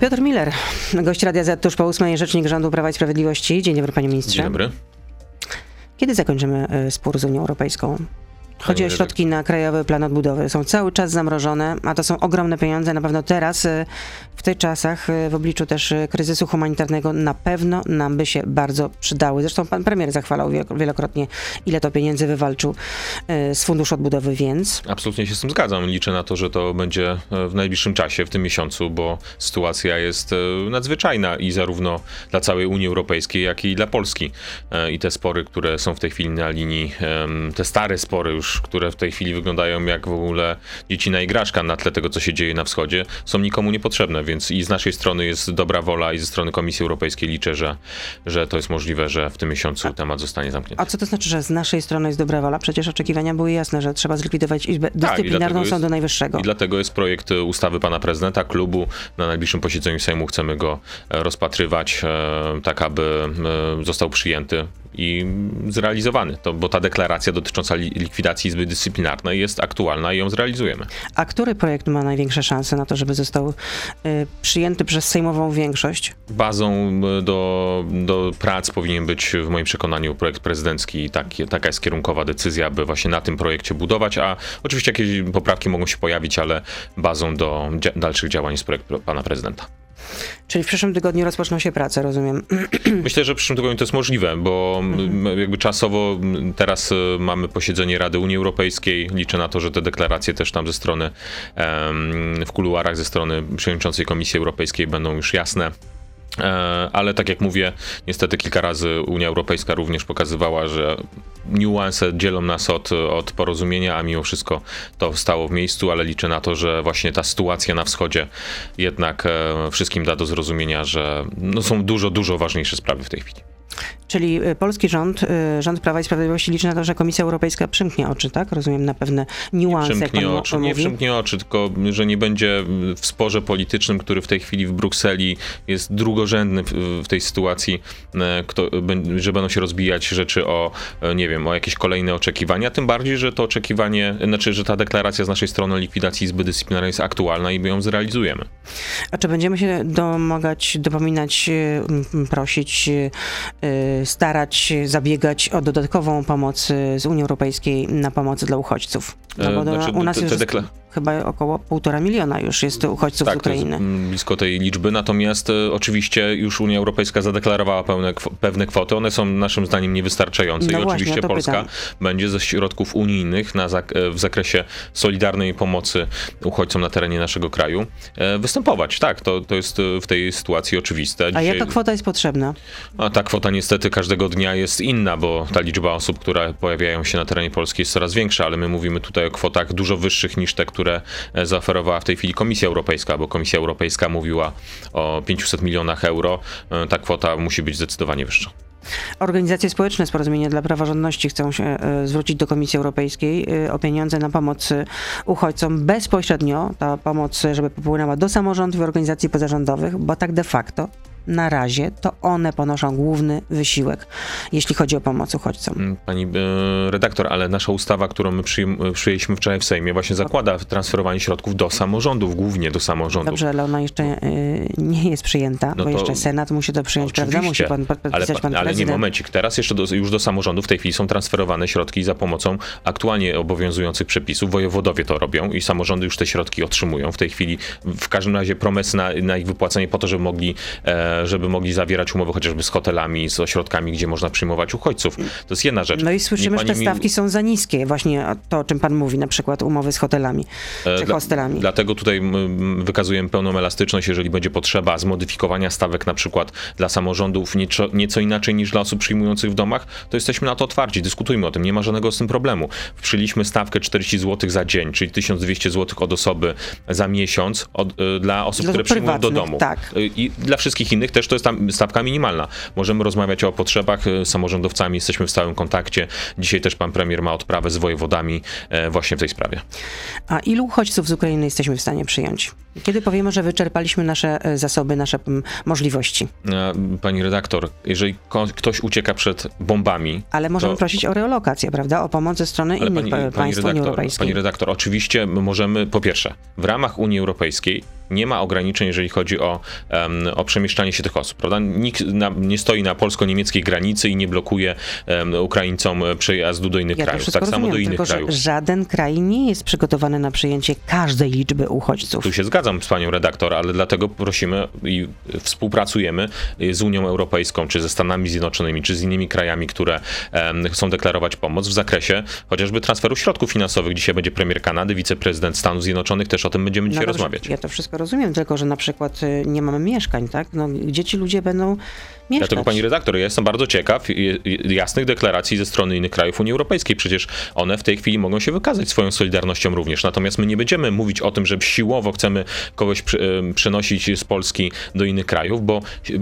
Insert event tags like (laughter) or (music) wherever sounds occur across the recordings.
Piotr Miller, gość Radia Z tuż po ósmej, rzecznik rządu Prawa i Sprawiedliwości. Dzień dobry, panie ministrze. Dzień dobry. Kiedy zakończymy y, spór z Unią Europejską? Chodzi o środki na Krajowy Plan Odbudowy. Są cały czas zamrożone, a to są ogromne pieniądze. Na pewno teraz, y, w tych czasach, y, w obliczu też y, kryzysu humanitarnego, na pewno nam by się bardzo przydały. Zresztą pan premier zachwalał wielokrotnie, ile to pieniędzy wywalczył z Funduszu Odbudowy, więc... Absolutnie się z tym zgadzam. Liczę na to, że to będzie w najbliższym czasie, w tym miesiącu, bo sytuacja jest nadzwyczajna i zarówno dla całej Unii Europejskiej, jak i dla Polski. I te spory, które są w tej chwili na linii, te stare spory już już, które w tej chwili wyglądają jak w ogóle dziecina igraszka na tle tego, co się dzieje na wschodzie, są nikomu niepotrzebne, więc i z naszej strony jest dobra wola i ze strony Komisji Europejskiej liczę, że, że to jest możliwe, że w tym miesiącu temat zostanie zamknięty. A co to znaczy, że z naszej strony jest dobra wola? Przecież oczekiwania były jasne, że trzeba zlikwidować Izbę tak, Dyscyplinarną tak, Sądu Najwyższego. I dlatego jest projekt ustawy pana prezydenta, klubu. Na najbliższym posiedzeniu Sejmu chcemy go e, rozpatrywać, e, tak aby e, został przyjęty i zrealizowany. To, bo ta deklaracja dotycząca likwidacji Izby Dyscyplinarnej jest aktualna i ją zrealizujemy. A który projekt ma największe szanse na to, żeby został y, przyjęty przez sejmową większość? Bazą y, do, do prac powinien być w moim przekonaniu projekt prezydencki i tak, taka jest kierunkowa decyzja, aby właśnie na tym projekcie budować, a oczywiście jakieś poprawki mogą się pojawić, ale bazą do dzia dalszych działań jest projekt pana prezydenta. Czyli w przyszłym tygodniu rozpoczną się prace, rozumiem. (clears throat) Myślę, że w przyszłym tygodniu to jest możliwe, bo mhm. jakby czasowo teraz y, mamy posiedzenie Rady Unii Europejskiej. Liczę na to, że te deklaracje też tam ze strony w kuluarach, ze strony przewodniczącej Komisji Europejskiej będą już jasne. E, ale tak jak mówię, niestety kilka razy Unia Europejska również pokazywała, że niuanse dzielą nas od, od porozumienia, a mimo wszystko to stało w miejscu, ale liczę na to, że właśnie ta sytuacja na wschodzie jednak e, wszystkim da do zrozumienia, że no są dużo, dużo ważniejsze sprawy w tej chwili. Czyli y, polski rząd, y, rząd Prawa i Sprawiedliwości liczy na to, że Komisja Europejska przymknie oczy, tak? Rozumiem na pewne niuanse, nie przymknie oczy, Nie przymknie oczy, tylko że nie będzie w sporze politycznym, który w tej chwili w Brukseli jest drugorzędny w, tej sytuacji, e, kto, że będą się rozbijać rzeczy o, e, nie wiem, o jakieś kolejne oczekiwania, tym bardziej, że to oczekiwanie, znaczy, że ta deklaracja z naszej strony likwidacji Izby Dyscyplinarnej jest aktualna i my ją zrealizujemy. A czy będziemy się domagać, dopominać, y, prosić starać się zabiegać o dodatkową pomoc z Unii Europejskiej na pomoc dla uchodźców. No bo znaczy, u nas te, te chyba około półtora miliona już jest uchodźców tak, z Ukrainy. Jest blisko tej liczby, natomiast e, oczywiście już Unia Europejska zadeklarowała pełne, pewne kwoty, one są naszym zdaniem niewystarczające no i właśnie, oczywiście Polska pytam. będzie ze środków unijnych na, e, w zakresie solidarnej pomocy uchodźcom na terenie naszego kraju e, występować. Tak, to, to jest w tej sytuacji oczywiste. Dzisiaj, A jaka kwota jest potrzebna? A ta kwota niestety każdego dnia jest inna, bo ta liczba osób, które pojawiają się na terenie Polski jest coraz większa, ale my mówimy tutaj o kwotach dużo wyższych niż te, które które e, zaoferowała w tej chwili Komisja Europejska, bo Komisja Europejska mówiła o 500 milionach euro. E, ta kwota musi być zdecydowanie wyższa. Organizacje społeczne z Porozumienia dla Praworządności chcą się e, zwrócić do Komisji Europejskiej o pieniądze na pomoc uchodźcom bezpośrednio. Ta pomoc, żeby popłynęła do samorządów i organizacji pozarządowych, bo tak de facto na razie to one ponoszą główny wysiłek, jeśli chodzi o pomoc uchodźcom. Mm, pani e, redaktor, ale nasza ustawa, którą my przyjęliśmy wczoraj w Sejmie, właśnie zakłada transferowanie środków do samorządów, głównie do samorządów. Dobrze, ale ona jeszcze e, nie jest przyjęta, no bo jeszcze Senat musi to przyjąć, prawda? Musi pan podpisać ale, pan Ale nie momencik, teraz jeszcze do, już do samorządów w tej chwili są transferowane środki za pomocą aktualnie obowiązujących przepisów. Wojewodowie to robią i samorządy już te środki otrzymują. W tej chwili w każdym razie promesy na, na ich wypłacenie po to, żeby mogli e, żeby mogli zawierać umowy chociażby z hotelami, z ośrodkami, gdzie można przyjmować uchodźców. To jest jedna rzecz. No i słyszymy, że te stawki mi... są za niskie, właśnie to, o czym pan mówi, na przykład umowy z hotelami e, czy Dla, hostelami. Dlatego tutaj wykazujemy pełną elastyczność, jeżeli będzie potrzeba zmodyfikowania stawek na przykład dla samorządów nieco, nieco inaczej niż dla osób przyjmujących w domach, to jesteśmy na to otwarci, dyskutujmy o tym, nie ma żadnego z tym problemu. Przyjęliśmy stawkę 40 zł za dzień, czyli 1200 zł od osoby za miesiąc od, y, dla osób, dla które przyjmują do domu. Tak. Y, I dla wszystkich innych też to jest tam stawka minimalna. Możemy rozmawiać o potrzebach e, samorządowcami, jesteśmy w stałym kontakcie. Dzisiaj też pan premier ma odprawę z wojewodami e, właśnie w tej sprawie. A ilu uchodźców z Ukrainy jesteśmy w stanie przyjąć? Kiedy powiemy, że wyczerpaliśmy nasze e, zasoby, nasze możliwości? Pani redaktor, jeżeli ktoś ucieka przed bombami. Ale możemy to... prosić o reolokację, prawda? O pomoc ze strony Ale innych pani, państw pani redaktor, Unii Europejskiej. Pani redaktor, oczywiście możemy, po pierwsze, w ramach Unii Europejskiej nie ma ograniczeń, jeżeli chodzi o, um, o przemieszczanie się tych osób, prawda? Nikt na, nie stoi na polsko-niemieckiej granicy i nie blokuje um, Ukraińcom przejazdu do innych ja krajów. Tak samo do innych tylko, krajów. Żaden kraj nie jest przygotowany na przyjęcie każdej liczby uchodźców. Tu się zgadzam z panią redaktor, ale dlatego prosimy i współpracujemy z Unią Europejską, czy ze Stanami Zjednoczonymi, czy z innymi krajami, które um, chcą deklarować pomoc w zakresie chociażby transferu środków finansowych. Dzisiaj będzie premier Kanady, wiceprezydent Stanów Zjednoczonych, też o tym będziemy dzisiaj no dobrze, rozmawiać. Ja to wszystko rozumiem, tylko że na przykład y, nie mamy mieszkań, tak? No, gdzie ci ludzie będą mieszkać? Dlatego pani redaktor, ja jestem bardzo ciekaw jasnych deklaracji ze strony innych krajów Unii Europejskiej. Przecież one w tej chwili mogą się wykazać swoją solidarnością również. Natomiast my nie będziemy mówić o tym, że siłowo chcemy kogoś przenosić z Polski do innych krajów, bo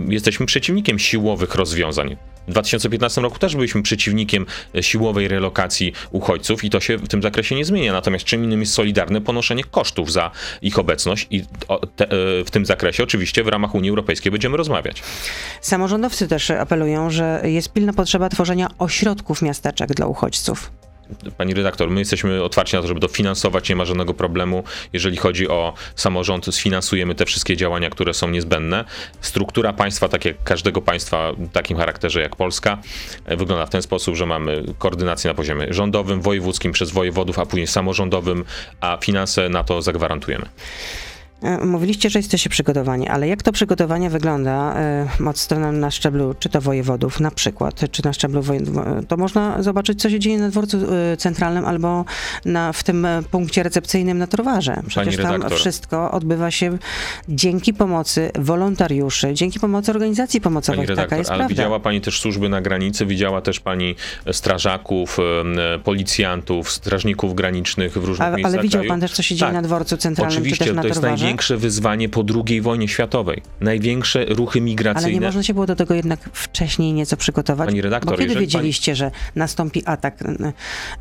jesteśmy przeciwnikiem siłowych rozwiązań. W 2015 roku też byliśmy przeciwnikiem siłowej relokacji uchodźców i to się w tym zakresie nie zmienia. Natomiast czym innym jest solidarne ponoszenie kosztów za ich obecność i te, w tym zakresie oczywiście w ramach Unii Europejskiej będziemy rozmawiać. Samorządowcy też apelują, że jest pilna potrzeba tworzenia ośrodków miasteczek dla uchodźców. Pani redaktor, my jesteśmy otwarci na to, żeby to finansować, nie ma żadnego problemu. Jeżeli chodzi o samorząd, sfinansujemy te wszystkie działania, które są niezbędne. Struktura państwa, tak jak każdego państwa w takim charakterze jak Polska, wygląda w ten sposób, że mamy koordynację na poziomie rządowym, wojewódzkim przez wojewodów, a później samorządowym, a finanse na to zagwarantujemy. E, mówiliście, że jesteście przygotowani, ale jak to przygotowanie wygląda y, od strony na szczeblu, czy to wojewodów na przykład, czy na szczeblu to można zobaczyć, co się dzieje na dworcu y, centralnym albo na, w tym punkcie recepcyjnym na Torwarze. Przecież tam wszystko odbywa się dzięki pomocy wolontariuszy, dzięki pomocy organizacji pomocowych. Pani redaktor, Taka jest ale prawda. widziała pani też służby na granicy, widziała też pani strażaków, policjantów, strażników granicznych w różnych ale, miejscach Ale widział kraju. pan też, co się dzieje tak. na dworcu centralnym, Oczywiście, czy też na to Torwarze? Największe wyzwanie po II wojnie światowej. Największe ruchy migracyjne. Ale nie można się było do tego jednak wcześniej nieco przygotować? Pani redaktor, Bo kiedy jeżeli wiedzieliście, pani... że nastąpi atak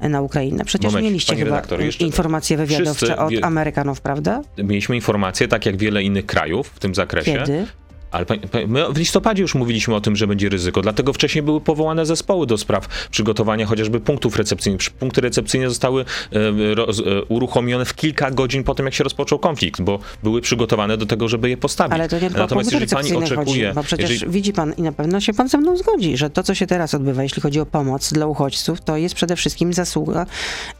na Ukrainę? Przecież Moment, mieliście chyba redaktor, informacje wywiadowcze Wszyscy od. Amerykanów, prawda? Mieliśmy informacje, tak jak wiele innych krajów w tym zakresie. Kiedy? Ale my w listopadzie już mówiliśmy o tym, że będzie ryzyko, dlatego wcześniej były powołane zespoły do spraw przygotowania chociażby punktów recepcyjnych. Punkty recepcyjne zostały e, roz, e, uruchomione w kilka godzin po tym, jak się rozpoczął konflikt, bo były przygotowane do tego, żeby je postawić. Ale to nie tylko Natomiast jeżeli pani oczekuje... Chodzi, bo przecież jeżeli... widzi pan i na pewno się pan ze mną zgodzi, że to, co się teraz odbywa, jeśli chodzi o pomoc dla uchodźców, to jest przede wszystkim zasługa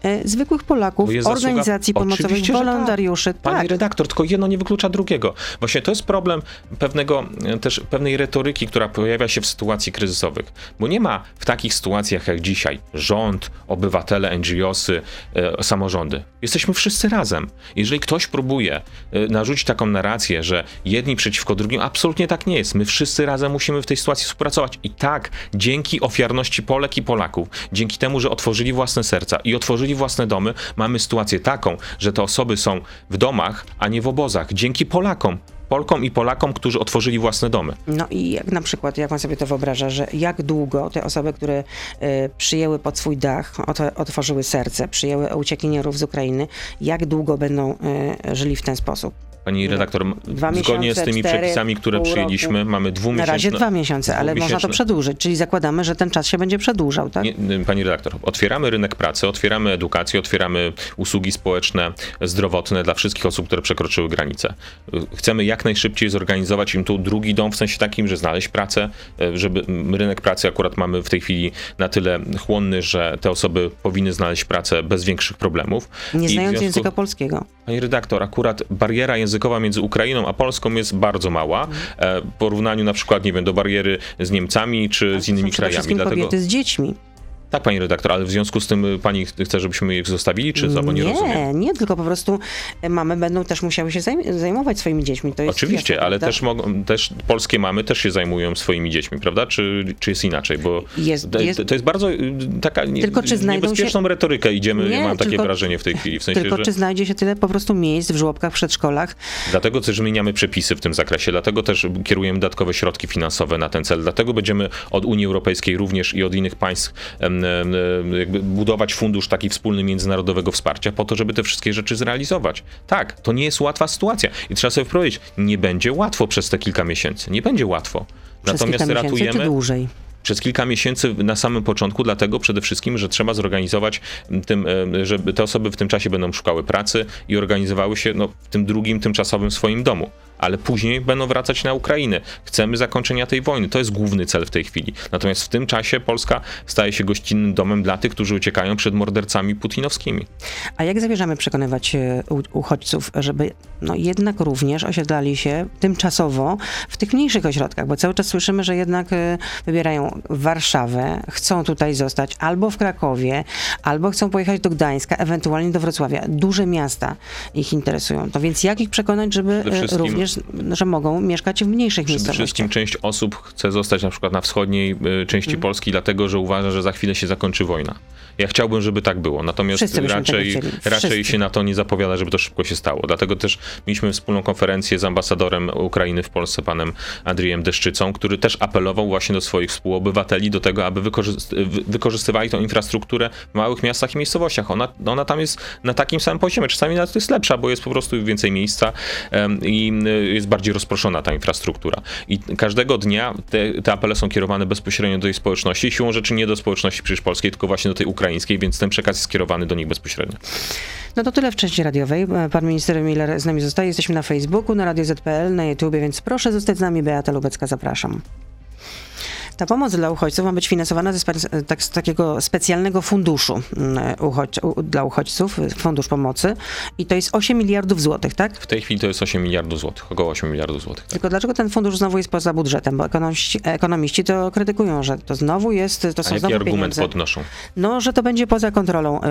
e, zwykłych Polaków, organizacji zasługa... pomocowych, Oczywiście, wolontariuszy. Tak. Pani tak. redaktor, tylko jedno nie wyklucza drugiego. Właśnie to jest problem pewnego też pewnej retoryki, która pojawia się w sytuacji kryzysowych. Bo nie ma w takich sytuacjach jak dzisiaj rząd, obywatele, NGOsy, e, samorządy. Jesteśmy wszyscy razem. Jeżeli ktoś próbuje e, narzucić taką narrację, że jedni przeciwko drugim, absolutnie tak nie jest. My wszyscy razem musimy w tej sytuacji współpracować. I tak, dzięki ofiarności Polek i Polaków, dzięki temu, że otworzyli własne serca i otworzyli własne domy, mamy sytuację taką, że te osoby są w domach, a nie w obozach. Dzięki Polakom. Polkom i Polakom, którzy otworzyli własne domy. No i jak na przykład, jak pan sobie to wyobraża, że jak długo te osoby, które y, przyjęły pod swój dach, ot, otworzyły serce, przyjęły uciekinierów z Ukrainy, jak długo będą y, żyli w ten sposób? Pani redaktor, dwa zgodnie miesiące, z tymi cztery, przepisami, które przyjęliśmy, roku. mamy dwumiesięczne... Na razie dwa miesiące, ale można to przedłużyć, czyli zakładamy, że ten czas się będzie przedłużał, tak? Nie, pani redaktor, otwieramy rynek pracy, otwieramy edukację, otwieramy usługi społeczne, zdrowotne dla wszystkich osób, które przekroczyły granicę. Chcemy jak najszybciej zorganizować im tu drugi dom, w sensie takim, że znaleźć pracę, żeby rynek pracy akurat mamy w tej chwili na tyle chłonny, że te osoby powinny znaleźć pracę bez większych problemów. Nie znając związku... języka polskiego. Pani redaktor, akurat bariera językowa między Ukrainą a Polską jest bardzo mała e, w porównaniu na przykład, nie wiem, do bariery z Niemcami czy z innymi krajami. Dlatego... kobiety z dziećmi. Tak, pani redaktor, ale w związku z tym pani chce, żebyśmy ich zostawili, czy co? Bo nie, nie rozumiem. Nie, tylko po prostu mamy będą też musiały się zajmować swoimi dziećmi. To jest Oczywiście, jasne, ale też, mogą, też polskie mamy też się zajmują swoimi dziećmi, prawda? Czy, czy jest inaczej? Bo jest, to, jest... to jest bardzo taka nie, tylko, czy niebezpieczną się... retorykę idziemy, nie, mam takie tylko, wrażenie w tej chwili. W sensie, tylko że... czy znajdzie się tyle po prostu miejsc w żłobkach, w przedszkolach? Dlatego też zmieniamy przepisy w tym zakresie, dlatego też kierujemy dodatkowe środki finansowe na ten cel, dlatego będziemy od Unii Europejskiej również i od innych państw em, jakby budować fundusz taki wspólny międzynarodowego wsparcia po to, żeby te wszystkie rzeczy zrealizować. Tak, to nie jest łatwa sytuacja i trzeba sobie powiedzieć, nie będzie łatwo przez te kilka miesięcy, nie będzie łatwo. Przez Natomiast kilka ratujemy. Czy dłużej? Przez kilka miesięcy na samym początku, dlatego przede wszystkim, że trzeba zorganizować tym, żeby te osoby w tym czasie będą szukały pracy i organizowały się no, w tym drugim tymczasowym swoim domu ale później będą wracać na Ukrainę. Chcemy zakończenia tej wojny. To jest główny cel w tej chwili. Natomiast w tym czasie Polska staje się gościnnym domem dla tych, którzy uciekają przed mordercami putinowskimi. A jak zamierzamy przekonywać e, uchodźców, żeby no jednak również osiedlali się tymczasowo w tych mniejszych ośrodkach? Bo cały czas słyszymy, że jednak e, wybierają Warszawę, chcą tutaj zostać albo w Krakowie, albo chcą pojechać do Gdańska, ewentualnie do Wrocławia. Duże miasta ich interesują. To więc jak ich przekonać, żeby e, również że mogą mieszkać w mniejszych miejscowościach. Przede wszystkim część osób chce zostać na przykład na wschodniej y, części mm. Polski, dlatego że uważa, że za chwilę się zakończy wojna. Ja chciałbym, żeby tak było, natomiast raczej, raczej się na to nie zapowiada, żeby to szybko się stało. Dlatego też mieliśmy wspólną konferencję z ambasadorem Ukrainy w Polsce, panem Andrzejem Deszczycą, który też apelował właśnie do swoich współobywateli do tego, aby wykorzystywali tą infrastrukturę w małych miastach i miejscowościach. Ona, ona tam jest na takim samym poziomie, czasami nawet jest lepsza, bo jest po prostu więcej miejsca i jest bardziej rozproszona ta infrastruktura. I każdego dnia te, te apele są kierowane bezpośrednio do tej społeczności, siłą rzeczy nie do społeczności przecież polskiej, tylko właśnie do tej ukraińskiej więc ten przekaz jest skierowany do nich bezpośrednio. No to tyle w części radiowej. Pan minister Miller z nami zostaje. Jesteśmy na Facebooku, na Radio ZPL, na YouTube, więc proszę zostać z nami. Beata Lubecka, zapraszam. Ta pomoc dla uchodźców ma być finansowana ze tak, z takiego specjalnego funduszu mm, uchodź, dla uchodźców, fundusz pomocy i to jest 8 miliardów złotych, tak? W tej chwili to jest 8 miliardów złotych, około 8 miliardów złotych. Tak. Tylko dlaczego ten fundusz znowu jest poza budżetem? Bo ekonomiści, ekonomiści to krytykują, że to znowu jest, to są A jaki argument pieniądze. podnoszą? No, że to będzie poza kontrolą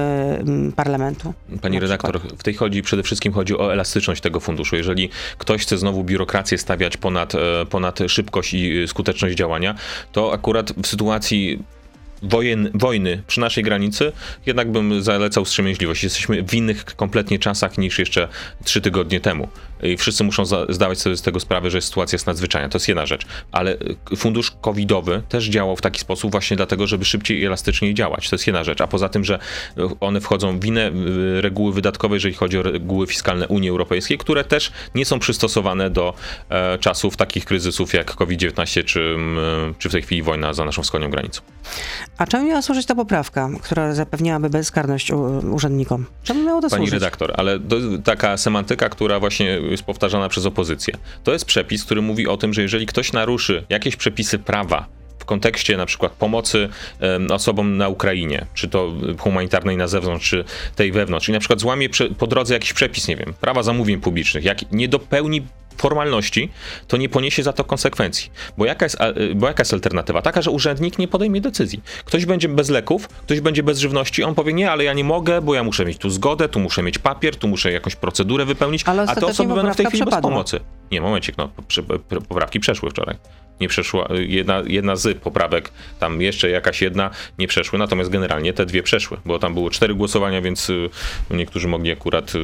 y, parlamentu. Pani redaktor, w tej chodzi przede wszystkim chodzi o elastyczność tego funduszu. Jeżeli ktoś chce znowu biurokrację stawiać ponad, e, ponad szybkość i skuteczność działania, to akurat w sytuacji wojen, wojny przy naszej granicy, jednak bym zalecał wstrzemięźliwość. Jesteśmy w innych kompletnie czasach niż jeszcze trzy tygodnie temu. I wszyscy muszą zdawać sobie z tego sprawę, że sytuacja jest nadzwyczajna. To jest jedna rzecz. Ale y, fundusz covidowy też działał w taki sposób właśnie dlatego, żeby szybciej i elastyczniej działać. To jest jedna rzecz. A poza tym, że y, one wchodzą w inne reguły wydatkowe, jeżeli chodzi o reguły fiskalne Unii Europejskiej, które też nie są przystosowane do e, czasów takich kryzysów jak COVID-19 czy, czy w tej chwili wojna za naszą wschodnią granicą. A czemu miała służyć ta poprawka, która zapewniałaby bezkarność urzędnikom? Czemu miało to Pani służyć? redaktor, ale to taka semantyka, która właśnie jest powtarzana przez opozycję. To jest przepis, który mówi o tym, że jeżeli ktoś naruszy jakieś przepisy prawa w kontekście na przykład pomocy osobom na Ukrainie, czy to humanitarnej na zewnątrz, czy tej wewnątrz, i na przykład złamie po drodze jakiś przepis, nie wiem, prawa zamówień publicznych, jak nie dopełni formalności, to nie poniesie za to konsekwencji. Bo jaka, jest, bo jaka jest alternatywa? Taka, że urzędnik nie podejmie decyzji. Ktoś będzie bez leków, ktoś będzie bez żywności, on powie, nie, ale ja nie mogę, bo ja muszę mieć tu zgodę, tu muszę mieć papier, tu muszę jakąś procedurę wypełnić, a te osoby będą w tej chwili przepadła. bez pomocy. Nie, momencik, no, poprawki przeszły wczoraj nie przeszła, jedna, jedna z poprawek, tam jeszcze jakaś jedna nie przeszły, natomiast generalnie te dwie przeszły, bo tam było cztery głosowania, więc y, niektórzy mogli akurat y,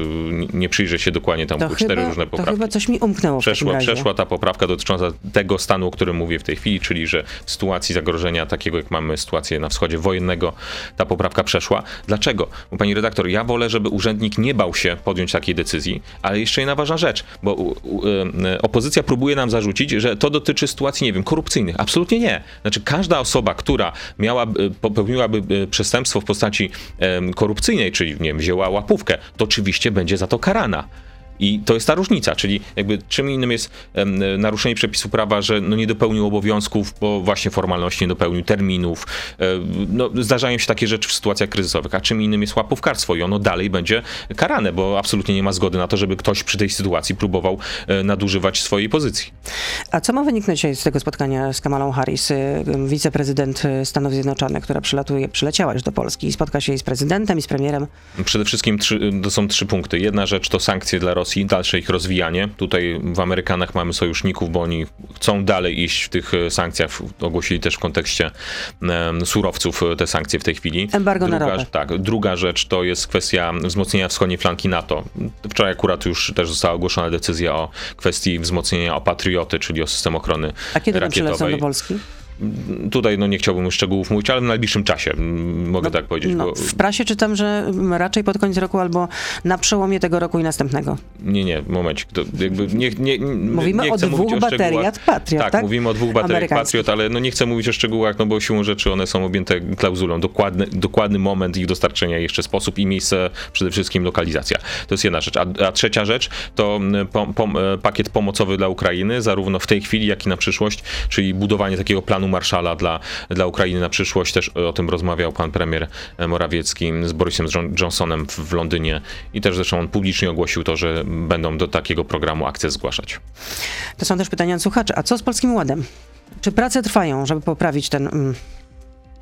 nie przyjrzeć się dokładnie, tam to były chyba, cztery różne poprawki. To chyba coś mi umknęło przeszła, przeszła ta poprawka dotycząca tego stanu, o którym mówię w tej chwili, czyli że w sytuacji zagrożenia takiego, jak mamy sytuację na wschodzie wojennego, ta poprawka przeszła. Dlaczego? Bo pani redaktor, ja wolę, żeby urzędnik nie bał się podjąć takiej decyzji, ale jeszcze jedna ważna rzecz, bo y, opozycja próbuje nam zarzucić, że to dotyczy sytuacji sytuacji, nie wiem, korupcyjnych. Absolutnie nie. Znaczy każda osoba, która miała, popełniłaby e, przestępstwo w postaci korupcyjnej, czyli, nie wiem, wzięła łapówkę, to oczywiście będzie za to karana. I to jest ta różnica, czyli jakby czym innym jest naruszenie przepisu prawa, że no nie dopełnił obowiązków, bo właśnie formalności nie dopełnił terminów. No, zdarzają się takie rzeczy w sytuacjach kryzysowych, a czym innym jest łapówkarstwo i ono dalej będzie karane, bo absolutnie nie ma zgody na to, żeby ktoś przy tej sytuacji próbował e, nadużywać swojej pozycji. A co ma wyniknąć z tego spotkania z Kamalą Harris, e, wiceprezydent e, Stanów Zjednoczonych, która przylatuje, przyleciała już do Polski i spotka się z prezydentem i z premierem? Przede wszystkim trzy, to są trzy punkty. Jedna rzecz to sankcje dla Rosji Rosji, dalsze ich rozwijanie. Tutaj w Amerykanach mamy sojuszników, bo oni chcą dalej iść w tych e, sankcjach. Ogłosili też w kontekście surowców e, te sankcje w tej chwili. Embargo druga, na ropę. Tak. Druga rzecz to jest kwestia wzmocnienia wschodniej flanki NATO. Wczoraj akurat już też została ogłoszona decyzja o kwestii wzmocnienia o Patrioty, czyli o system ochrony A kiedy rakietowej. do Polski? Tutaj no, nie chciałbym szczegółów mówić, ale w najbliższym czasie, mogę no, tak powiedzieć. No, bo... W prasie czytam, że raczej pod koniec roku albo na przełomie tego roku i następnego. Nie, nie, momencik. To jakby nie, nie, mówimy nie o dwóch bateriach Patriot, tak, tak? mówimy o dwóch bateriach Patriot, ale no nie chcę mówić o szczegółach, no bo siłą rzeczy one są objęte klauzulą. Dokładny, dokładny moment ich dostarczenia, jeszcze sposób i miejsce, przede wszystkim lokalizacja. To jest jedna rzecz. A, a trzecia rzecz to pom, pom, e, pakiet pomocowy dla Ukrainy, zarówno w tej chwili, jak i na przyszłość, czyli budowanie takiego planu Marszala dla, dla Ukrainy na przyszłość. Też o tym rozmawiał pan premier Morawiecki z Borisem Johnsonem w Londynie i też zresztą on publicznie ogłosił to, że będą do takiego programu akces zgłaszać. To są też pytania od słuchaczy. A co z Polskim Ładem? Czy prace trwają, żeby poprawić ten... Mm,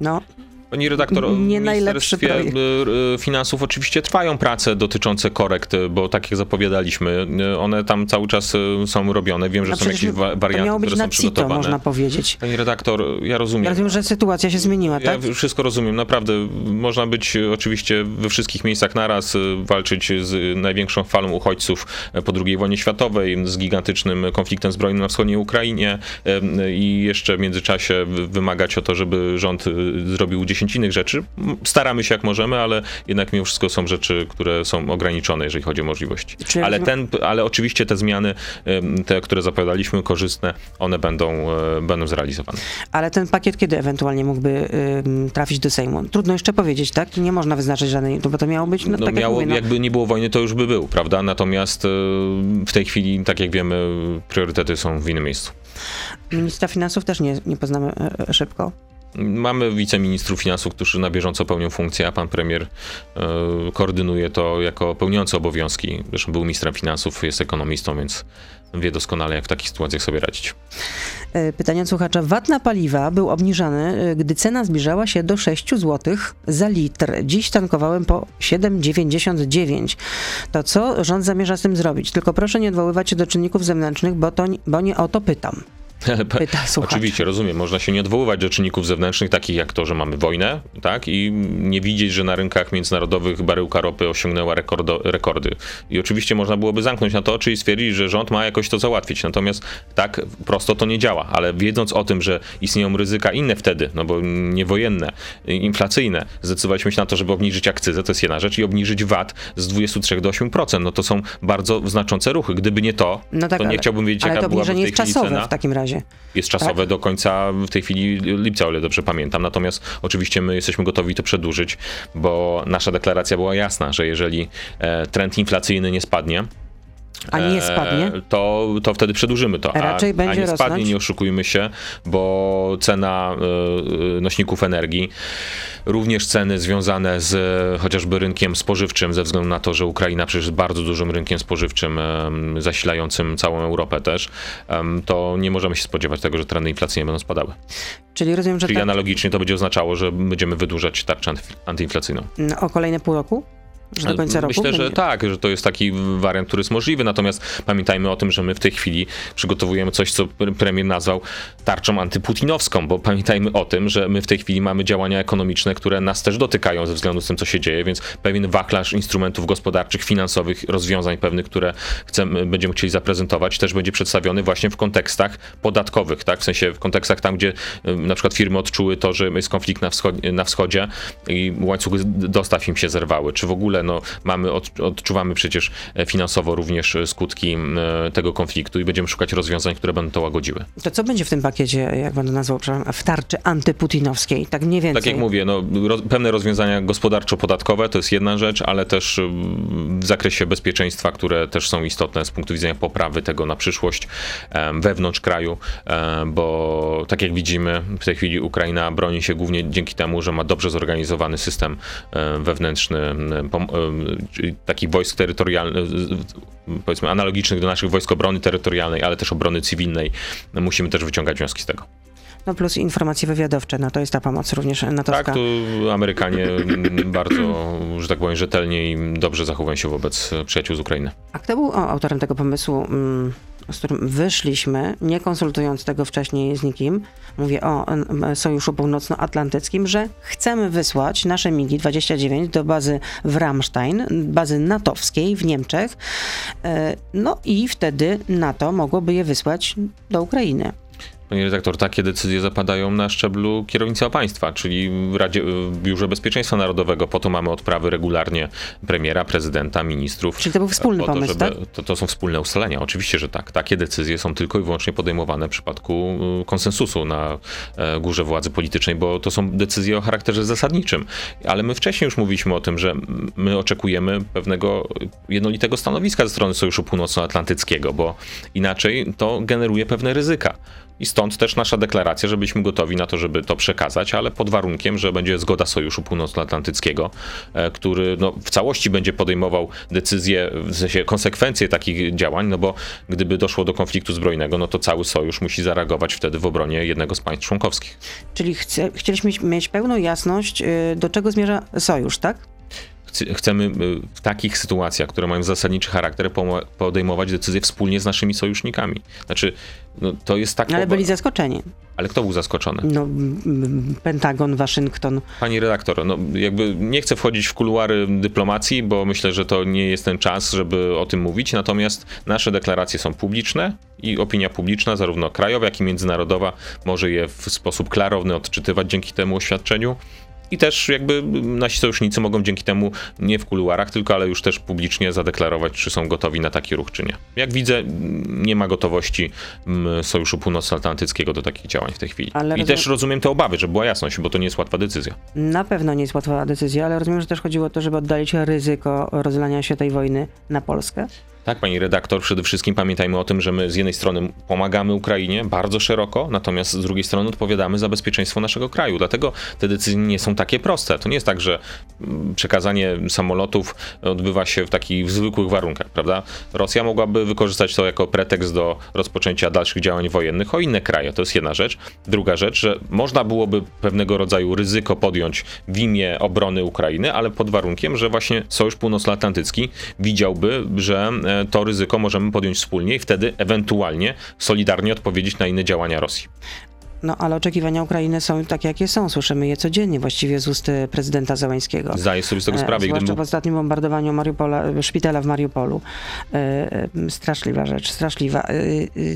no, Pani redaktor, nie w Ministerstwie y, Finansów oczywiście trwają prace dotyczące korekt, bo tak jak zapowiadaliśmy, y, one tam cały czas y, są robione. Wiem, że no są jakieś warianty, miało być które są przygotowane. można powiedzieć. Pani redaktor, ja rozumiem. Ja rozumiem, że sytuacja się zmieniła, tak? Ja wszystko rozumiem, naprawdę. Można być oczywiście we wszystkich miejscach naraz, walczyć z największą falą uchodźców po II wojnie światowej, z gigantycznym konfliktem zbrojnym na wschodniej Ukrainie i jeszcze w międzyczasie wymagać o to, żeby rząd zrobił 10 10 innych rzeczy. Staramy się jak możemy, ale jednak mimo wszystko są rzeczy, które są ograniczone, jeżeli chodzi o możliwości. ale, ten, ale oczywiście te zmiany, te, które zapowiadaliśmy, korzystne, one będą, e, będą zrealizowane. Ale ten pakiet kiedy ewentualnie mógłby trafić do Sejmu? Trudno jeszcze powiedzieć, tak? Nie można wyznaczyć żadnej, bo to miało być, no, no tak miało, jak mówię, no. Jakby nie było wojny, to już by był, prawda? Natomiast e, w tej chwili, tak jak wiemy, priorytety są w innym miejscu. Ministra finansów też nie, nie poznamy e, szybko. Mamy wiceministrów finansów, którzy na bieżąco pełnią funkcję, a pan premier e, koordynuje to jako pełniący obowiązki. Zresztą był ministrem finansów, jest ekonomistą, więc wie doskonale, jak w takich sytuacjach sobie radzić. E, pytanie od słuchacza. VAT na paliwa był obniżany, e, gdy cena zbliżała się do 6 zł za litr. Dziś tankowałem po 7,99. To co rząd zamierza z tym zrobić? Tylko proszę nie odwoływać się do czynników zewnętrznych, bo, to, bo nie o to pytam. Pyta, Oczywiście, rozumiem. Można się nie odwoływać do czynników zewnętrznych, takich jak to, że mamy wojnę, tak? I nie widzieć, że na rynkach międzynarodowych baryłka ropy osiągnęła rekordo, rekordy. I oczywiście można byłoby zamknąć na to oczy i stwierdzić, że rząd ma jakoś to załatwić. Natomiast tak prosto to nie działa. Ale wiedząc o tym, że istnieją ryzyka inne wtedy, no bo nie wojenne, inflacyjne, zdecydowaliśmy się na to, żeby obniżyć akcyzę, to jest jedna rzecz, i obniżyć VAT z 23 do 8%. No to są bardzo znaczące ruchy. Gdyby nie to, no tak, to nie ale, chciałbym wiedzieć, jaka byłaby w tej chwili cena. w takim razie razie. Jest czasowe tak? do końca w tej chwili lipca, o ile dobrze pamiętam. Natomiast oczywiście my jesteśmy gotowi to przedłużyć, bo nasza deklaracja była jasna, że jeżeli e, trend inflacyjny nie spadnie, a nie spadnie? E, to, to wtedy przedłużymy to. Raczej a, będzie a nie rosnąć? spadnie, nie oszukujmy się, bo cena e, nośników energii, również ceny związane z chociażby rynkiem spożywczym, ze względu na to, że Ukraina przecież jest bardzo dużym rynkiem spożywczym, zasilającym całą Europę też, to nie możemy się spodziewać tego, że trendy inflacyjne będą spadały. Czyli rozumiem, że Czyli tak... analogicznie to będzie oznaczało, że będziemy wydłużać tarczę antyinflacyjną. O kolejne pół roku? Że do końca roku? Myślę, że tak, że to jest taki wariant, który jest możliwy, natomiast pamiętajmy o tym, że my w tej chwili przygotowujemy coś, co premier nazwał tarczą antyputinowską, bo pamiętajmy o tym, że my w tej chwili mamy działania ekonomiczne, które nas też dotykają ze względu z tym, co się dzieje, więc pewien wachlarz instrumentów gospodarczych, finansowych, rozwiązań pewnych, które chcemy, będziemy chcieli zaprezentować, też będzie przedstawiony właśnie w kontekstach podatkowych, tak? W sensie w kontekstach tam, gdzie na przykład firmy odczuły to, że jest konflikt na wschodzie, na wschodzie i łańcuchy dostaw im się zerwały, czy w ogóle no, mamy, odczuwamy przecież e, finansowo również e, skutki tego konfliktu i będziemy szukać rozwiązań, które będą to łagodziły. To co będzie w tym pakiecie, jak będę nazwał, w tarczy antyputinowskiej, tak mniej więcej? Tak jak mówię, no, roz, pewne rozwiązania gospodarczo-podatkowe to jest jedna rzecz, ale też w zakresie bezpieczeństwa, które też są istotne z punktu widzenia poprawy tego na przyszłość wewnątrz kraju, bo tak jak widzimy, w tej chwili Ukraina broni się głównie dzięki temu, że ma dobrze zorganizowany system wewnętrzny takich wojsk terytorialnych, powiedzmy analogicznych do naszych wojsk obrony terytorialnej, ale też obrony cywilnej, musimy też wyciągać wnioski z tego. No plus informacje wywiadowcze, no to jest ta pomoc również natowska. Tak, tu Amerykanie (clears throat) bardzo, że tak powiem, rzetelnie i dobrze zachowują się wobec przyjaciół z Ukrainy. A kto był autorem tego pomysłu? Z którym wyszliśmy, nie konsultując tego wcześniej z nikim, mówię o Sojuszu Północnoatlantyckim, że chcemy wysłać nasze MiGi-29 do bazy w Ramstein, bazy natowskiej w Niemczech, e, no i wtedy NATO mogłoby je wysłać do Ukrainy. Panie redaktor, takie decyzje zapadają na szczeblu kierownictwa państwa, czyli w, Radzie, w Biurze Bezpieczeństwa Narodowego. Po to mamy odprawy regularnie premiera, prezydenta, ministrów. Czyli to był wspólny to, pomysł, żeby, tak? To, to są wspólne ustalenia. Oczywiście, że tak. Takie decyzje są tylko i wyłącznie podejmowane w przypadku y, konsensusu na e, górze władzy politycznej, bo to są decyzje o charakterze zasadniczym. Ale my wcześniej już mówiliśmy o tym, że my oczekujemy pewnego jednolitego stanowiska ze strony Sojuszu Północnoatlantyckiego, bo inaczej to generuje pewne ryzyka. I stąd też nasza deklaracja, że byliśmy gotowi na to, żeby to przekazać, ale pod warunkiem, że będzie zgoda Sojuszu Północnoatlantyckiego, e, który no, w całości będzie podejmował decyzje, w sensie konsekwencje takich działań, no bo gdyby doszło do konfliktu zbrojnego, no to cały Sojusz musi zareagować wtedy w obronie jednego z państw członkowskich. Czyli chce, chcieliśmy mieć pełną jasność, y, do czego zmierza sojusz, tak? Chcemy y, w takich sytuacjach, które mają zasadniczy charakter, podejmować decyzje wspólnie z naszymi sojusznikami. Znaczy, no, to jest tak. Ale byli zaskoczeni. Ale kto był zaskoczony? No, Pentagon, Waszyngton. Pani redaktor, no jakby nie chcę wchodzić w kuluary dyplomacji, bo myślę, że to nie jest ten czas, żeby o tym mówić. Natomiast nasze deklaracje są publiczne i opinia publiczna, zarówno krajowa, jak i międzynarodowa, może je w sposób klarowny odczytywać dzięki temu oświadczeniu. I też jakby nasi sojusznicy mogą dzięki temu nie w kuluarach, tylko ale już też publicznie zadeklarować, czy są gotowi na taki ruch, czy nie. Jak widzę, nie ma gotowości Sojuszu Północnoatlantyckiego do takich działań w tej chwili. Ale I rozumiem... też rozumiem te obawy, żeby była jasność, bo to nie jest łatwa decyzja. Na pewno nie jest łatwa decyzja, ale rozumiem, że też chodziło o to, żeby oddalić ryzyko rozlania się tej wojny na Polskę. Tak, pani redaktor, przede wszystkim pamiętajmy o tym, że my z jednej strony pomagamy Ukrainie bardzo szeroko, natomiast z drugiej strony odpowiadamy za bezpieczeństwo naszego kraju. Dlatego te decyzje nie są takie proste. To nie jest tak, że mm, przekazanie samolotów odbywa się w takich zwykłych warunkach, prawda? Rosja mogłaby wykorzystać to jako pretekst do rozpoczęcia dalszych działań wojennych o inne kraje. To jest jedna rzecz. Druga rzecz, że można byłoby pewnego rodzaju ryzyko podjąć w imię obrony Ukrainy, ale pod warunkiem, że właśnie Sojusz Północnoatlantycki widziałby, że e, to ryzyko możemy podjąć wspólnie i wtedy ewentualnie solidarnie odpowiedzieć na inne działania Rosji. No ale oczekiwania Ukrainy są takie, jakie są. Słyszymy je codziennie właściwie z ust e, prezydenta Załęskiego. Zdaję sobie z tego e, sprawę. Zwłaszcza gdybym... w ostatnim bombardowaniu Mariupola, szpitala w Mariupolu. E, straszliwa rzecz, straszliwa.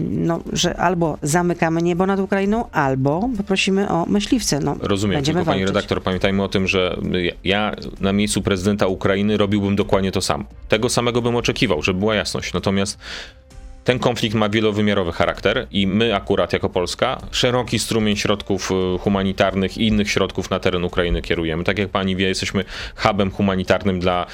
no, że albo zamykamy niebo nad Ukrainą, albo poprosimy o myśliwce. No, Rozumiem, Będziemy tylko pani redaktor, pamiętajmy o tym, że ja na miejscu prezydenta Ukrainy robiłbym dokładnie to samo. Tego samego bym oczekiwał, żeby była jasność. Natomiast ten konflikt ma wielowymiarowy charakter i my akurat jako Polska szeroki strumień środków y, humanitarnych i innych środków na teren Ukrainy kierujemy. Tak jak pani wie, jesteśmy hubem humanitarnym dla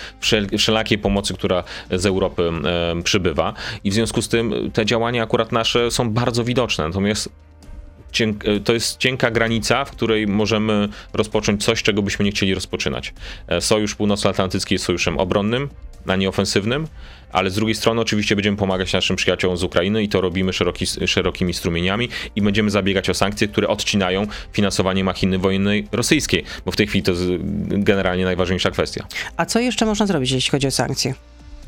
wszelakiej pomocy, która z Europy e, przybywa i w związku z tym te działania akurat nasze są bardzo widoczne. Natomiast e, to jest cienka granica, w której możemy rozpocząć coś, czego byśmy nie chcieli rozpoczynać. E, Sojusz Północnoatlantycki jest sojuszem obronnym, a nie ofensywnym ale z drugiej strony oczywiście będziemy pomagać naszym przyjaciołom z Ukrainy i to robimy szeroki, szerokimi strumieniami i będziemy zabiegać o sankcje, które odcinają finansowanie machiny wojennej rosyjskiej, bo w tej chwili to jest generalnie najważniejsza kwestia. A co jeszcze można zrobić, jeśli chodzi o sankcje?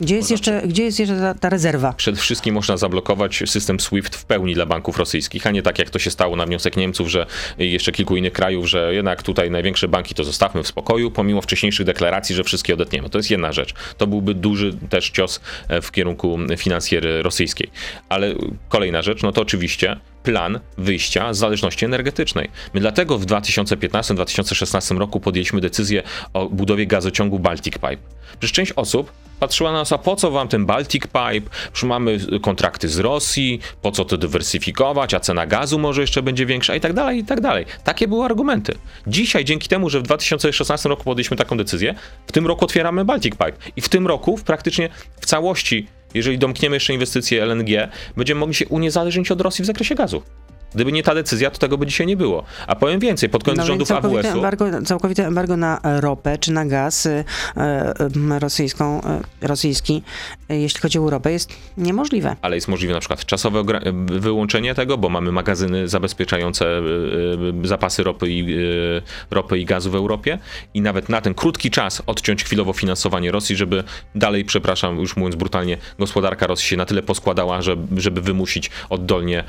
Gdzie jest jeszcze, gdzie jest jeszcze ta, ta, rezerwa? Przede wszystkim można zablokować system SWIFT w pełni dla banków rosyjskich, a nie tak jak to się stało na wniosek Niemców, że jeszcze kilku innych krajów, że jednak tutaj największe banki to zostawmy w spokoju, pomimo wcześniejszych deklaracji, że wszystkie odetniemy. To jest jedna rzecz. To byłby duży też cios e, w kierunku finansjery rosyjskiej. Ale kolejna rzecz, no to oczywiście plan wyjścia z zależności energetycznej. My dlatego w 2015-2016 roku podjęliśmy decyzję o budowie gazociągu Baltic Pipe. Przecież część osób patrzyła na nas, a po co wam ten Baltic Pipe? Już mamy kontrakty z Rosji, po co to dywersyfikować, a cena gazu może jeszcze będzie większa i tak dalej, i tak dalej. Takie były argumenty. Dzisiaj, dzięki temu, że w 2016 roku podjęliśmy taką decyzję, w tym roku otwieramy Baltic Pipe i w tym roku praktycznie w całości jeżeli domkniemy jeszcze inwestycje LNG, będziemy mogli się uniezależnić od Rosji w zakresie gazu. Gdyby nie ta decyzja, to tego by dzisiaj nie było. A powiem więcej, pod koniec no rządów AWS-u... Embargo, całkowite embargo na ropę czy na gaz e, e, rosyjską, e, rosyjski, jeśli chodzi o Europę, jest niemożliwe. Ale jest możliwe na przykład czasowe wyłączenie tego, bo mamy magazyny zabezpieczające zapasy ropy i, ropy i gazu w Europie i nawet na ten krótki czas odciąć chwilowo finansowanie Rosji, żeby dalej, przepraszam, już mówiąc brutalnie, gospodarka Rosji się na tyle poskładała, żeby, żeby wymusić oddolnie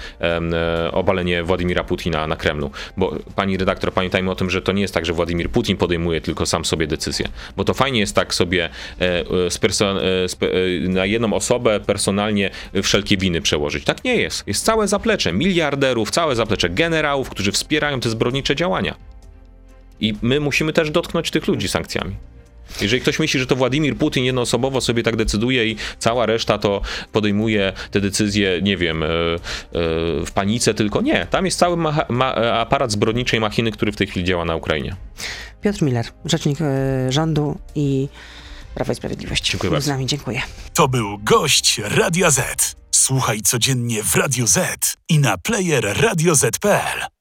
obalenie zapalenie Władimira Putina na Kremlu. Bo pani redaktor, pamiętajmy o tym, że to nie jest tak, że Władimir Putin podejmuje tylko sam sobie decyzję. Bo to fajnie jest tak sobie na jedną osobę personalnie wszelkie winy przełożyć. Tak nie jest. Jest całe zaplecze miliarderów, całe zaplecze generałów, którzy wspierają te zbrodnicze działania. I my musimy też dotknąć tych ludzi sankcjami. Jeżeli ktoś myśli, że to Władimir Putin jednoosobowo sobie tak decyduje i cała reszta to podejmuje te decyzje, nie wiem, e, e, w panice, tylko nie. Tam jest cały aparat zbrodniczej machiny, który w tej chwili działa na Ukrainie. Piotr Miller, rzecznik e, rządu i Prawa i Sprawiedliwości. Dziękuję bardzo. Z nami, dziękuję. To był gość Radia Z. Słuchaj codziennie w Radio Z i na player radioz.pl.